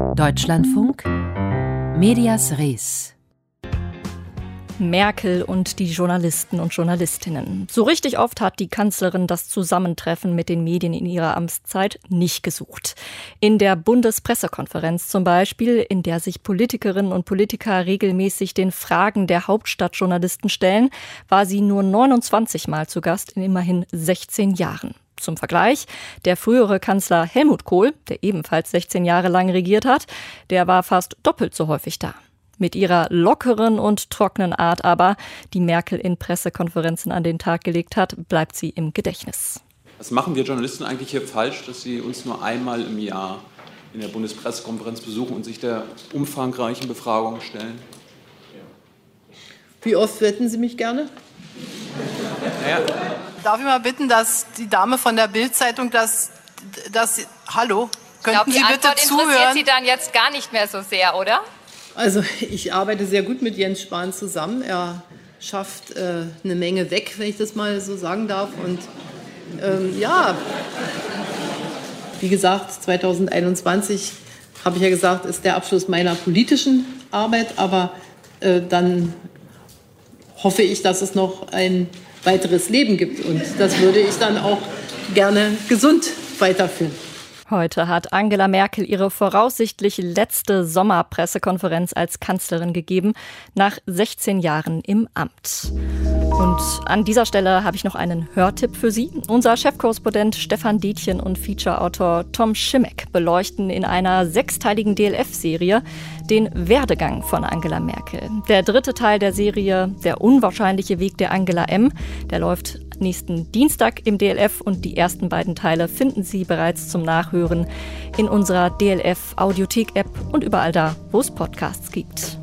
Deutschlandfunk Medias Res Merkel und die Journalisten und Journalistinnen. So richtig oft hat die Kanzlerin das Zusammentreffen mit den Medien in ihrer Amtszeit nicht gesucht. In der Bundespressekonferenz zum Beispiel, in der sich Politikerinnen und Politiker regelmäßig den Fragen der Hauptstadtjournalisten stellen, war sie nur 29 Mal zu Gast in immerhin 16 Jahren. Zum Vergleich, der frühere Kanzler Helmut Kohl, der ebenfalls 16 Jahre lang regiert hat, der war fast doppelt so häufig da. Mit ihrer lockeren und trockenen Art aber, die Merkel in Pressekonferenzen an den Tag gelegt hat, bleibt sie im Gedächtnis. Was machen wir Journalisten eigentlich hier falsch, dass sie uns nur einmal im Jahr in der Bundespressekonferenz besuchen und sich der umfangreichen Befragung stellen? Wie oft wetten Sie mich gerne? Ja. Darf ich mal bitten, dass die Dame von der Bildzeitung das, das, hallo, könnten ich glaub, Sie bitte Antwort zuhören? interessiert Sie dann jetzt gar nicht mehr so sehr, oder? Also ich arbeite sehr gut mit Jens Spahn zusammen. Er schafft äh, eine Menge weg, wenn ich das mal so sagen darf. Und ähm, ja, wie gesagt, 2021 habe ich ja gesagt, ist der Abschluss meiner politischen Arbeit. Aber äh, dann hoffe ich, dass es noch ein weiteres Leben gibt. Und das würde ich dann auch gerne gesund weiterführen. Heute hat Angela Merkel ihre voraussichtlich letzte Sommerpressekonferenz als Kanzlerin gegeben, nach 16 Jahren im Amt. Und an dieser Stelle habe ich noch einen Hörtipp für Sie. Unser Chefkorrespondent Stefan Dietjen und Featureautor Tom Schimek beleuchten in einer sechsteiligen DLF-Serie den Werdegang von Angela Merkel. Der dritte Teil der Serie, Der unwahrscheinliche Weg der Angela M., der läuft nächsten Dienstag im DLF und die ersten beiden Teile finden Sie bereits zum Nachhören in unserer DLF Audiothek-App und überall da, wo es Podcasts gibt.